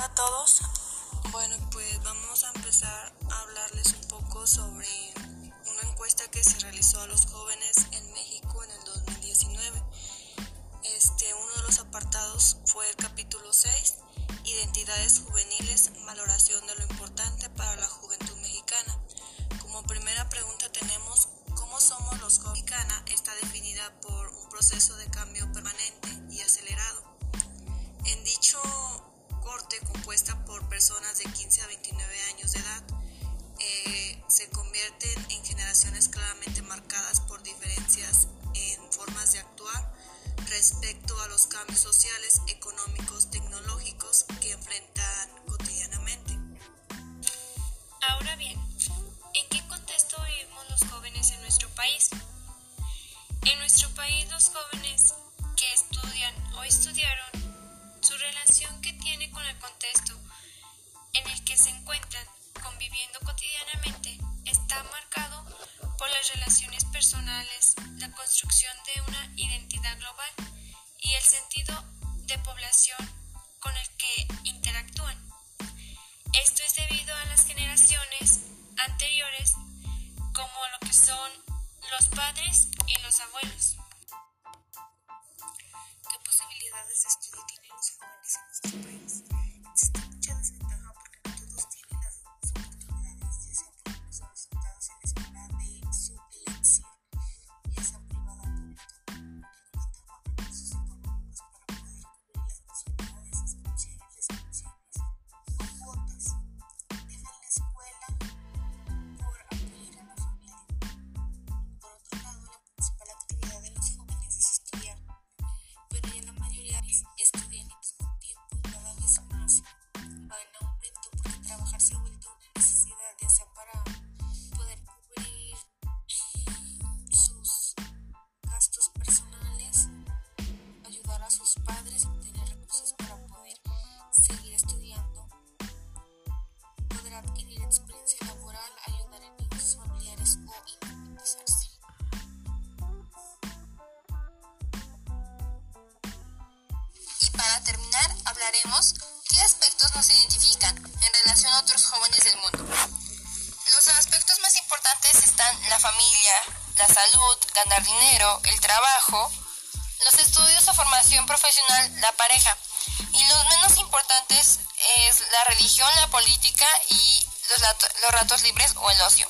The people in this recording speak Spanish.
a todos. Bueno, pues vamos a empezar a hablarles un poco sobre una encuesta que se realizó a los jóvenes en México en el 2019. Este, uno de los apartados fue el capítulo 6, Identidades juveniles, valoración de lo importante para la juventud mexicana. Como primera pregunta tenemos cómo somos los jóvenes. Mexicana está definida por un proceso de se convierten en generaciones claramente marcadas por diferencias en formas de actuar respecto a los cambios sociales, económicos, tecnológicos que enfrentan cotidianamente. Ahora bien, ¿en qué contexto vivimos los jóvenes en nuestro país? En nuestro país los jóvenes que estudian o estudiaron, su relación que tiene con el contexto en el que se encuentran conviviendo la construcción de una identidad global y el sentido de población con el que interactúan. Esto es debido a las generaciones anteriores como lo que son los padres y los abuelos. ¿Qué posibilidades de poder adquirir experiencia laboral, ayudar en negocios familiares o independizarse. Y para terminar, hablaremos qué aspectos nos identifican en relación a otros jóvenes del mundo. Los aspectos más importantes están la familia, la salud, ganar dinero, el trabajo, los estudios o formación profesional, la pareja. Y los menos importantes es la religión, la política y los, los ratos libres o el ocio.